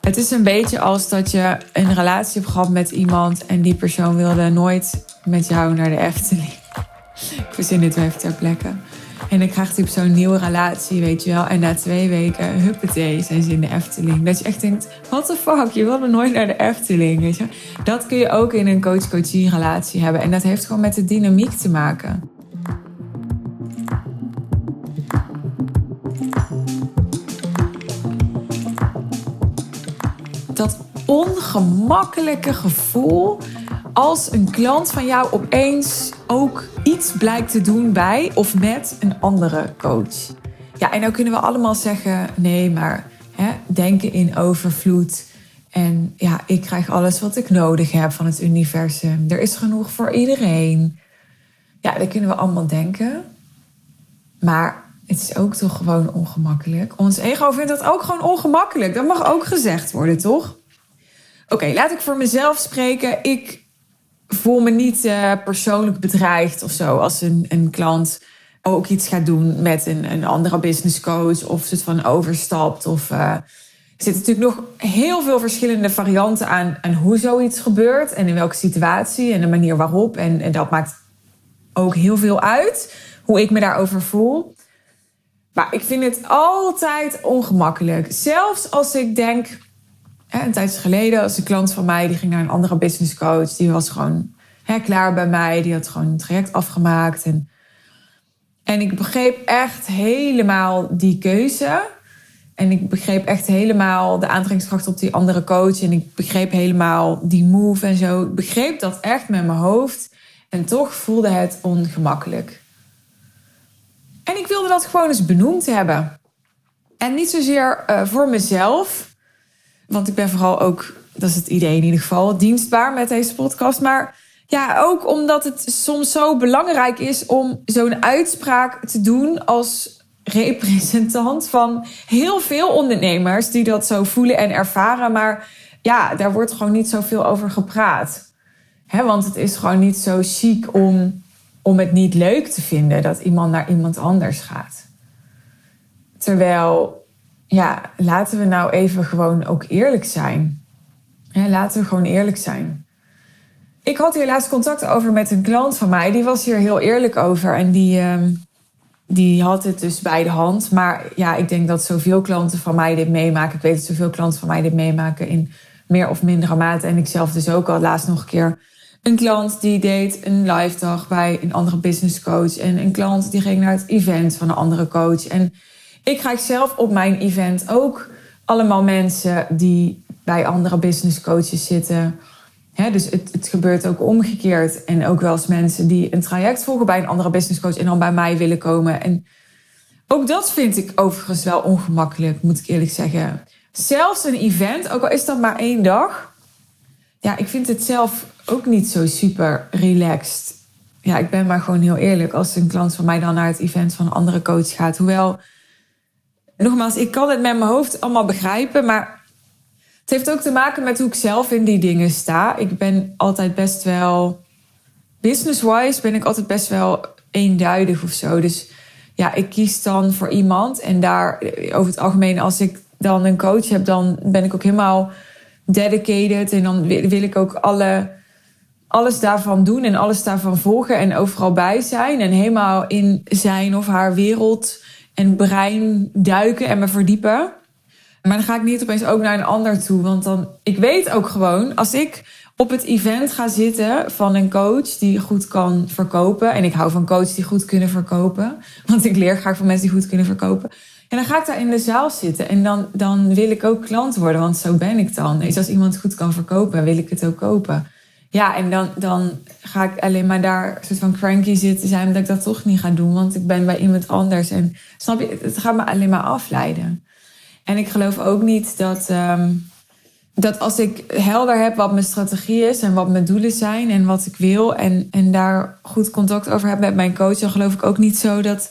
Het is een beetje als dat je een relatie hebt gehad met iemand en die persoon wilde nooit met jou naar de Efteling. Ik verzin dit wel even ter plekke. En dan krijgt hij zo'n nieuwe relatie, weet je wel. En na twee weken, huppatee, zijn ze in de Efteling. Dat je echt denkt, what the fuck, je wilde nooit naar de Efteling, weet je. Dat kun je ook in een coach-coachie relatie hebben. En dat heeft gewoon met de dynamiek te maken. Dat ongemakkelijke gevoel als een klant van jou opeens ook iets blijkt te doen bij of met een andere coach. Ja, en nou kunnen we allemaal zeggen: nee, maar hè, denken in overvloed. En ja, ik krijg alles wat ik nodig heb van het universum. Er is genoeg voor iedereen. Ja, dat kunnen we allemaal denken. Maar het is ook toch gewoon ongemakkelijk. Ons ego vindt dat ook gewoon ongemakkelijk. Dat mag ook gezegd worden, toch? Oké, laat ik voor mezelf spreken. Ik voel me niet uh, persoonlijk bedreigd of zo als een, een klant ook iets gaat doen met een, een andere business coach of het van overstapt. Of, uh, er zitten natuurlijk nog heel veel verschillende varianten aan, aan hoe zoiets gebeurt en in welke situatie en de manier waarop. En, en dat maakt ook heel veel uit hoe ik me daarover voel. Maar ik vind het altijd ongemakkelijk. Zelfs als ik denk, een tijdje geleden was een klant van mij, die ging naar een andere business coach. Die was gewoon hè, klaar bij mij. Die had gewoon een traject afgemaakt. En, en ik begreep echt helemaal die keuze. En ik begreep echt helemaal de aantrekkingskracht op die andere coach. En ik begreep helemaal die move en zo. Ik begreep dat echt met mijn hoofd. En toch voelde het ongemakkelijk. En ik wilde dat gewoon eens benoemd hebben. En niet zozeer uh, voor mezelf, want ik ben vooral ook, dat is het idee in ieder geval, dienstbaar met deze podcast. Maar ja, ook omdat het soms zo belangrijk is om zo'n uitspraak te doen als representant van heel veel ondernemers die dat zo voelen en ervaren. Maar ja, daar wordt gewoon niet zoveel over gepraat. He, want het is gewoon niet zo chic om, om het niet leuk te vinden dat iemand naar iemand anders gaat. Terwijl ja, laten we nou even gewoon ook eerlijk zijn. Laten we gewoon eerlijk zijn. Ik had hier laatst contact over met een klant van mij. Die was hier heel eerlijk over. En die, ehm, die had het dus bij de hand. Maar ja, ik denk dat zoveel klanten van mij dit meemaken. Ik weet dat zoveel klanten van mij dit meemaken in meer of mindere mate. En ik zelf dus ook al laatst nog een keer. Een klant die deed een live dag bij een andere business coach. En een klant die ging naar het event van een andere coach. En ik krijg zelf op mijn event ook allemaal mensen die bij andere business coaches zitten. dus het, het, gebeurt ook omgekeerd. En ook wel eens mensen die een traject volgen bij een andere business coach en dan bij mij willen komen. En ook dat vind ik overigens wel ongemakkelijk, moet ik eerlijk zeggen. Zelfs een event, ook al is dat maar één dag. Ja, ik vind het zelf ook niet zo super relaxed. Ja, ik ben maar gewoon heel eerlijk. Als een klant van mij dan naar het event van een andere coach gaat. Hoewel nogmaals, ik kan het met mijn hoofd allemaal begrijpen, maar het heeft ook te maken met hoe ik zelf in die dingen sta. Ik ben altijd best wel, business-wise ben ik altijd best wel eenduidig of zo. Dus ja, ik kies dan voor iemand en daar over het algemeen, als ik dan een coach heb, dan ben ik ook helemaal dedicated en dan wil ik ook alle alles daarvan doen en alles daarvan volgen en overal bij zijn en helemaal in zijn of haar wereld en brein duiken en me verdiepen. Maar dan ga ik niet opeens ook naar een ander toe. Want dan, ik weet ook gewoon, als ik op het event ga zitten van een coach die goed kan verkopen. En ik hou van coaches die goed kunnen verkopen. Want ik leer graag van mensen die goed kunnen verkopen. En dan ga ik daar in de zaal zitten. En dan, dan wil ik ook klant worden, want zo ben ik dan. Dus als iemand goed kan verkopen, wil ik het ook kopen. Ja, en dan, dan ga ik alleen maar daar soort van cranky zitten zijn... dat ik dat toch niet ga doen, want ik ben bij iemand anders. En snap je, het gaat me alleen maar afleiden. En ik geloof ook niet dat, ehm, dat als ik helder heb wat mijn strategie is... en wat mijn doelen zijn en wat ik wil... en, en daar goed contact over heb met mijn coach... dan geloof ik ook niet zo dat,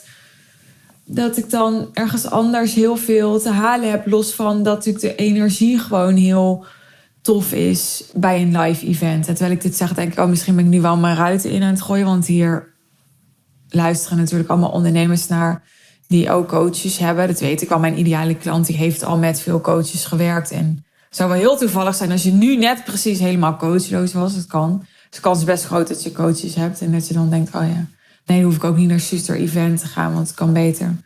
dat ik dan ergens anders heel veel te halen heb... los van dat ik de energie gewoon heel tof is bij een live event. En terwijl ik dit zeg, denk ik, oh, misschien ben ik nu wel mijn ruiten in aan het gooien. Want hier luisteren natuurlijk allemaal ondernemers naar die ook coaches hebben. Dat weet ik wel. Mijn ideale klant die heeft al met veel coaches gewerkt. En het zou wel heel toevallig zijn als je nu net precies helemaal coachloos was. Het kan. Dus de kans is best groot dat je coaches hebt. En dat je dan denkt, oh ja, nee, hoef ik ook niet naar Suster Event te gaan. Want het kan beter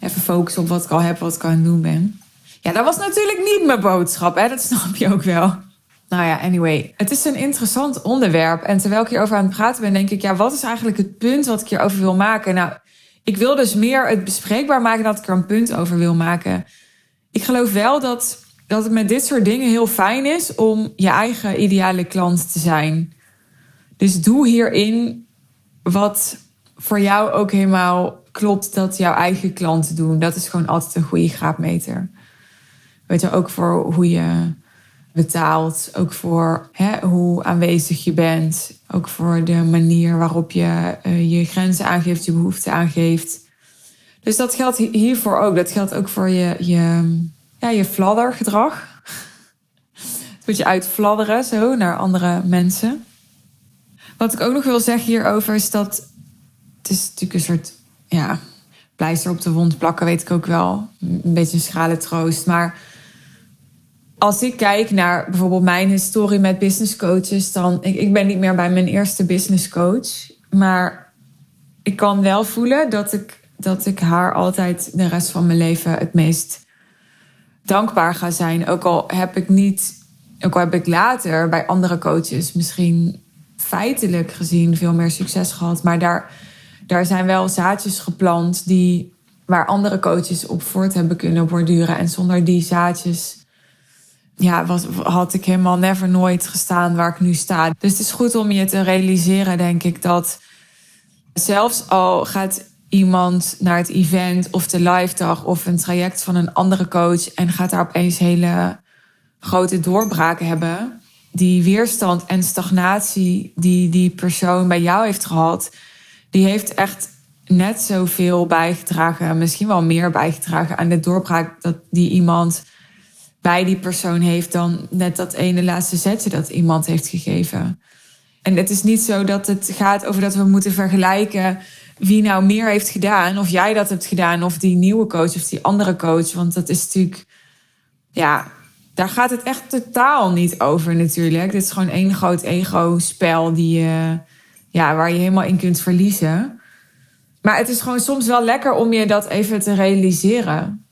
even focussen op wat ik al heb, wat ik aan het doen ben. Ja, dat was natuurlijk niet mijn boodschap. Hè? Dat snap je ook wel. Nou ja, anyway. Het is een interessant onderwerp. En terwijl ik hierover aan het praten ben, denk ik, ja, wat is eigenlijk het punt wat ik hierover wil maken? Nou, ik wil dus meer het bespreekbaar maken dat ik er een punt over wil maken. Ik geloof wel dat, dat het met dit soort dingen heel fijn is om je eigen ideale klant te zijn. Dus doe hierin wat voor jou ook helemaal klopt dat jouw eigen klanten doen. Dat is gewoon altijd een goede graadmeter. Weet je, ook voor hoe je betaalt. Ook voor hè, hoe aanwezig je bent. Ook voor de manier waarop je uh, je grenzen aangeeft, je behoeften aangeeft. Dus dat geldt hiervoor ook. Dat geldt ook voor je, je, ja, je fladdergedrag. Het moet je uitfladderen zo naar andere mensen. Wat ik ook nog wil zeggen hierover is dat het is natuurlijk een soort ja, pleister op de wond plakken, weet ik ook wel. Een beetje een schrale troost. Maar als ik kijk naar bijvoorbeeld mijn historie met business coaches, dan ik, ik ben niet meer bij mijn eerste business coach, maar ik kan wel voelen dat ik, dat ik haar altijd de rest van mijn leven het meest dankbaar ga zijn. Ook al heb ik niet, ook al heb ik later bij andere coaches misschien feitelijk gezien veel meer succes gehad, maar daar, daar zijn wel zaadjes geplant die waar andere coaches op voort hebben kunnen borduren. En zonder die zaadjes ja, was, had ik helemaal never nooit gestaan waar ik nu sta. Dus het is goed om je te realiseren, denk ik, dat zelfs al gaat iemand naar het event of de live dag of een traject van een andere coach en gaat daar opeens hele grote doorbraken hebben, die weerstand en stagnatie die die persoon bij jou heeft gehad, die heeft echt net zoveel bijgedragen, misschien wel meer bijgedragen aan de doorbraak dat die iemand bij die persoon heeft dan net dat ene laatste zetje dat iemand heeft gegeven. En het is niet zo dat het gaat over dat we moeten vergelijken wie nou meer heeft gedaan. Of jij dat hebt gedaan, of die nieuwe coach of die andere coach. Want dat is natuurlijk, ja, daar gaat het echt totaal niet over natuurlijk. Dit is gewoon één groot ego-spel die, je, ja, waar je helemaal in kunt verliezen. Maar het is gewoon soms wel lekker om je dat even te realiseren.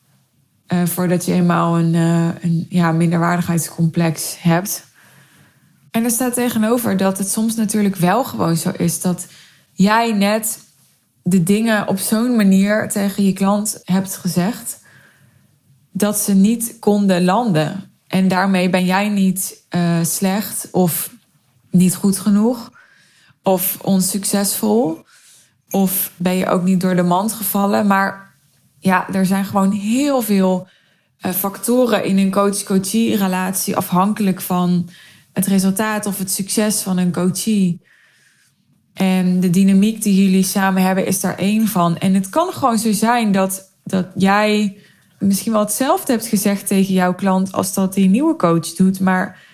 Uh, voordat je eenmaal een, uh, een ja, minderwaardigheidscomplex hebt. En er staat tegenover dat het soms natuurlijk wel gewoon zo is dat jij net de dingen op zo'n manier tegen je klant hebt gezegd dat ze niet konden landen. En daarmee ben jij niet uh, slecht of niet goed genoeg of onsuccesvol. Of ben je ook niet door de mand gevallen. Maar ja, er zijn gewoon heel veel uh, factoren in een coach-coachie relatie afhankelijk van het resultaat of het succes van een coachie. En de dynamiek die jullie samen hebben is daar één van. En het kan gewoon zo zijn dat, dat jij misschien wel hetzelfde hebt gezegd tegen jouw klant als dat die nieuwe coach doet, maar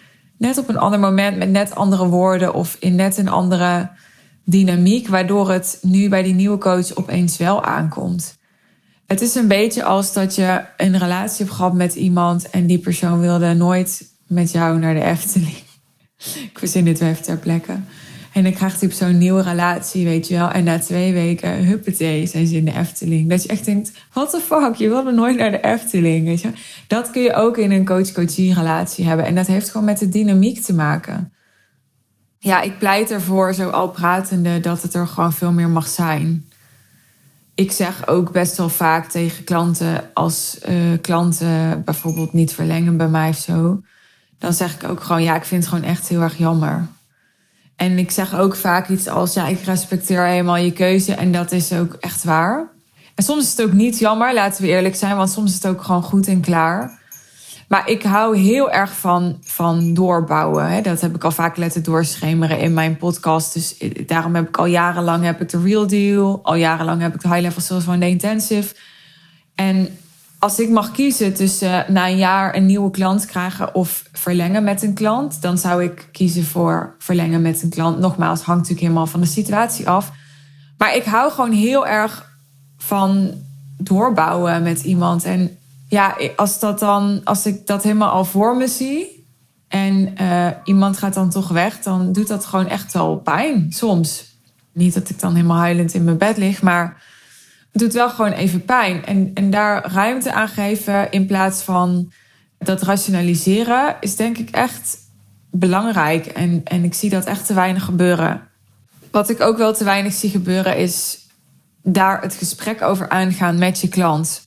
net op een ander moment met net andere woorden of in net een andere dynamiek, waardoor het nu bij die nieuwe coach opeens wel aankomt. Het is een beetje als dat je een relatie hebt gehad met iemand en die persoon wilde nooit met jou naar de Efteling. Ik verzin dit wel even ter plekke. En dan krijgt hij zo'n nieuwe relatie, weet je wel. En na twee weken, huppatee, zijn ze in de Efteling. Dat je echt denkt, what the fuck, je wilde nooit naar de Efteling, weet je. Dat kun je ook in een coach-coachie relatie hebben. En dat heeft gewoon met de dynamiek te maken. Ja, ik pleit ervoor, zo al pratende, dat het er gewoon veel meer mag zijn ik zeg ook best wel vaak tegen klanten, als uh, klanten bijvoorbeeld niet verlengen bij mij of zo, dan zeg ik ook gewoon, ja, ik vind het gewoon echt heel erg jammer. En ik zeg ook vaak iets als, ja, ik respecteer helemaal je keuze en dat is ook echt waar. En soms is het ook niet jammer, laten we eerlijk zijn, want soms is het ook gewoon goed en klaar. Maar ik hou heel erg van, van doorbouwen. Hè. Dat heb ik al vaak laten doorschemeren in mijn podcast. Dus daarom heb ik al jarenlang heb ik de Real Deal. Al jarenlang heb ik de High Level Sales van de Intensive. En als ik mag kiezen tussen na een jaar een nieuwe klant krijgen of verlengen met een klant, dan zou ik kiezen voor verlengen met een klant. Nogmaals, hangt natuurlijk helemaal van de situatie af. Maar ik hou gewoon heel erg van doorbouwen met iemand. En ja, als, dat dan, als ik dat helemaal al voor me zie en uh, iemand gaat dan toch weg, dan doet dat gewoon echt wel pijn soms. Niet dat ik dan helemaal huilend in mijn bed lig, maar doet wel gewoon even pijn. En, en daar ruimte aan geven in plaats van dat rationaliseren is denk ik echt belangrijk. En, en ik zie dat echt te weinig gebeuren. Wat ik ook wel te weinig zie gebeuren is daar het gesprek over aangaan met je klant.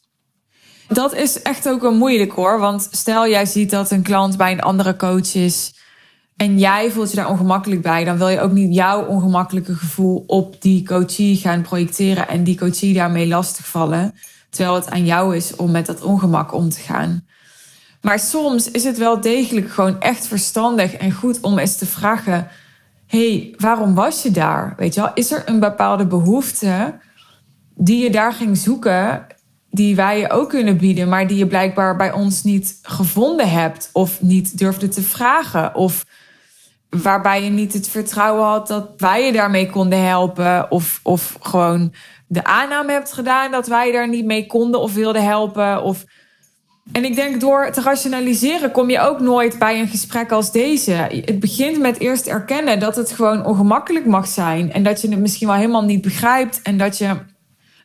Dat is echt ook wel moeilijk hoor. Want stel jij ziet dat een klant bij een andere coach is en jij voelt je daar ongemakkelijk bij, dan wil je ook niet jouw ongemakkelijke gevoel op die coachie gaan projecteren en die coachie daarmee lastigvallen. Terwijl het aan jou is om met dat ongemak om te gaan. Maar soms is het wel degelijk gewoon echt verstandig en goed om eens te vragen: hey, waarom was je daar? Weet je wel, is er een bepaalde behoefte die je daar ging zoeken, die wij je ook kunnen bieden, maar die je blijkbaar bij ons niet gevonden hebt of niet durfde te vragen of waarbij je niet het vertrouwen had dat wij je daarmee konden helpen of, of gewoon de aanname hebt gedaan dat wij daar niet mee konden of wilden helpen of en ik denk door te rationaliseren kom je ook nooit bij een gesprek als deze. Het begint met eerst erkennen dat het gewoon ongemakkelijk mag zijn. En dat je het misschien wel helemaal niet begrijpt. En dat je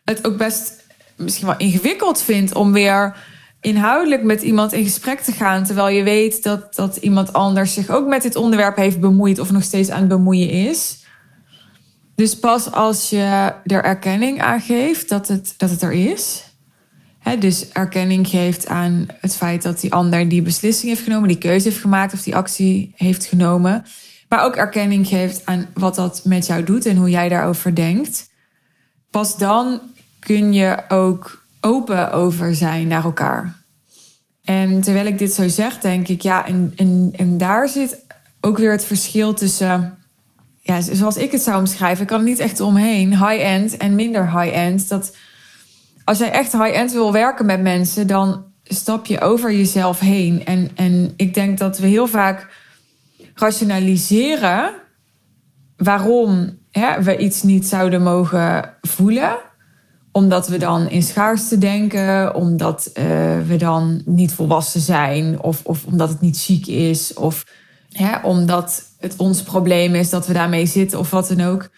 het ook best misschien wel ingewikkeld vindt om weer inhoudelijk met iemand in gesprek te gaan. Terwijl je weet dat, dat iemand anders zich ook met dit onderwerp heeft bemoeid of nog steeds aan het bemoeien is. Dus pas als je er erkenning aan geeft dat het, dat het er is dus erkenning geeft aan het feit dat die ander die beslissing heeft genomen, die keuze heeft gemaakt of die actie heeft genomen. Maar ook erkenning geeft aan wat dat met jou doet en hoe jij daarover denkt. Pas dan kun je ook open over zijn naar elkaar. En terwijl ik dit zo zeg, denk ik, ja, en, en, en daar zit ook weer het verschil tussen, ja, zoals ik het zou omschrijven, ik kan er niet echt omheen, high-end en minder high-end. Dat als jij echt high-end wil werken met mensen, dan stap je over jezelf heen. En, en ik denk dat we heel vaak rationaliseren waarom hè, we iets niet zouden mogen voelen. Omdat we dan in schaarste denken, omdat uh, we dan niet volwassen zijn, of, of omdat het niet chic is, of hè, omdat het ons probleem is dat we daarmee zitten, of wat dan ook.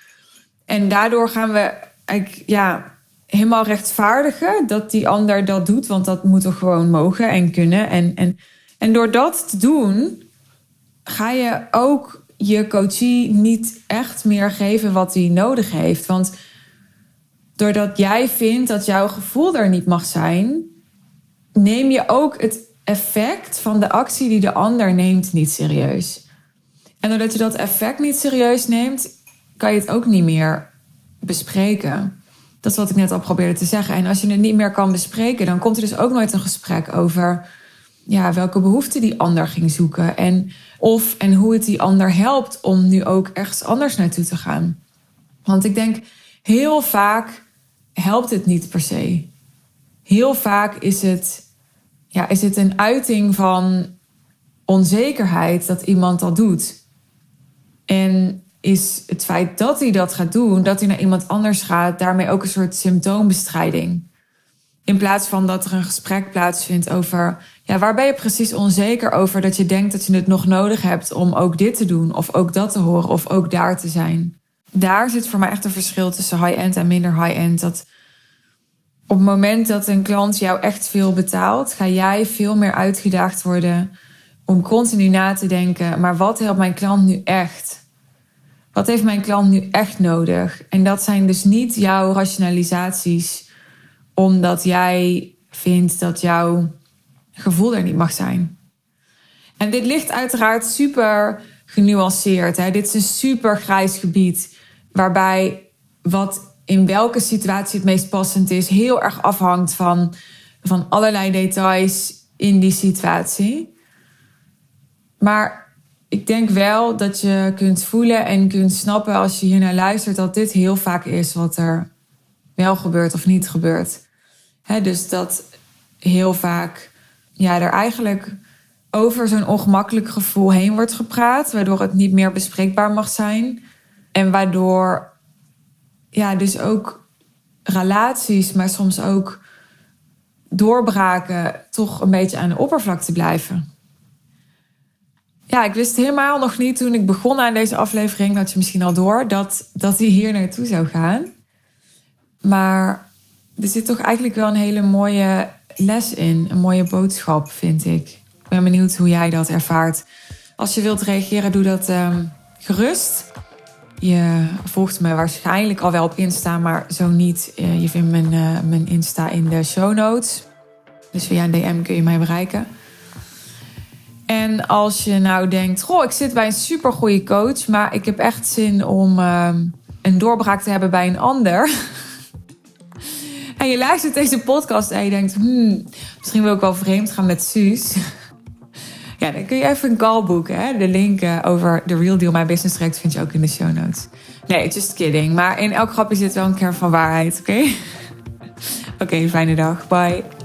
En daardoor gaan we eigenlijk, ja, helemaal rechtvaardigen dat die ander dat doet, want dat moet toch gewoon mogen en kunnen. En, en, en door dat te doen, ga je ook je coachie niet echt meer geven wat hij nodig heeft. Want doordat jij vindt dat jouw gevoel er niet mag zijn, neem je ook het effect van de actie die de ander neemt niet serieus. En doordat je dat effect niet serieus neemt, kan je het ook niet meer bespreken. Dat is wat ik net al probeerde te zeggen. En als je het niet meer kan bespreken, dan komt er dus ook nooit een gesprek over ja, welke behoeften die ander ging zoeken. En of en hoe het die ander helpt om nu ook ergens anders naartoe te gaan. Want ik denk, heel vaak helpt het niet per se. Heel vaak is het, ja, is het een uiting van onzekerheid dat iemand dat doet. En is het feit dat hij dat gaat doen, dat hij naar iemand anders gaat, daarmee ook een soort symptoombestrijding. In plaats van dat er een gesprek plaatsvindt over, ja, waar ben je precies onzeker over dat je denkt dat je het nog nodig hebt om ook dit te doen, of ook dat te horen, of ook daar te zijn. Daar zit voor mij echt een verschil tussen high-end en minder high-end. Dat op het moment dat een klant jou echt veel betaalt, ga jij veel meer uitgedaagd worden om continu na te denken, maar wat helpt mijn klant nu echt? Wat heeft mijn klant nu echt nodig? En dat zijn dus niet jouw rationalisaties, omdat jij vindt dat jouw gevoel er niet mag zijn. En dit ligt uiteraard super genuanceerd. Hè? Dit is een super grijs gebied, waarbij wat in welke situatie het meest passend is, heel erg afhangt van, van allerlei details in die situatie. Maar ik denk wel dat je kunt voelen en kunt snappen als je hier naar luistert dat dit heel vaak is wat er wel gebeurt of niet gebeurt. dus dat heel vaak ja, er eigenlijk over zo'n ongemakkelijk gevoel heen wordt gepraat, waardoor het niet meer bespreekbaar mag zijn. En waardoor ja, dus ook relaties, maar soms ook doorbraken toch een beetje aan de oppervlakte blijven. Ja, ik wist helemaal nog niet toen ik begon aan deze aflevering, dat je misschien al door, dat, dat hij hier naartoe zou gaan. Maar er zit toch eigenlijk wel een hele mooie les in, een mooie boodschap, vind ik. Ik ben benieuwd hoe jij dat ervaart. Als je wilt reageren, doe dat um, gerust. Je volgt me waarschijnlijk al wel op Insta, maar zo niet. Eh, je vindt mijn, uh, mijn Insta in de show notes. Dus via een DM kun je mij bereiken. En als je nou denkt, goh, ik zit bij een supergoeie coach, maar ik heb echt zin om uh, een doorbraak te hebben bij een ander. en je luistert deze podcast en je denkt, hmm, misschien wil ik wel vreemd gaan met Suus. Ja, dan kun je even een call boeken. Hè? De link uh, over de Real Deal My Business Traject vind je ook in de show notes. Nee, just kidding. Maar in elk grapje zit wel een kern van waarheid, oké? Oké, fijne dag. Bye.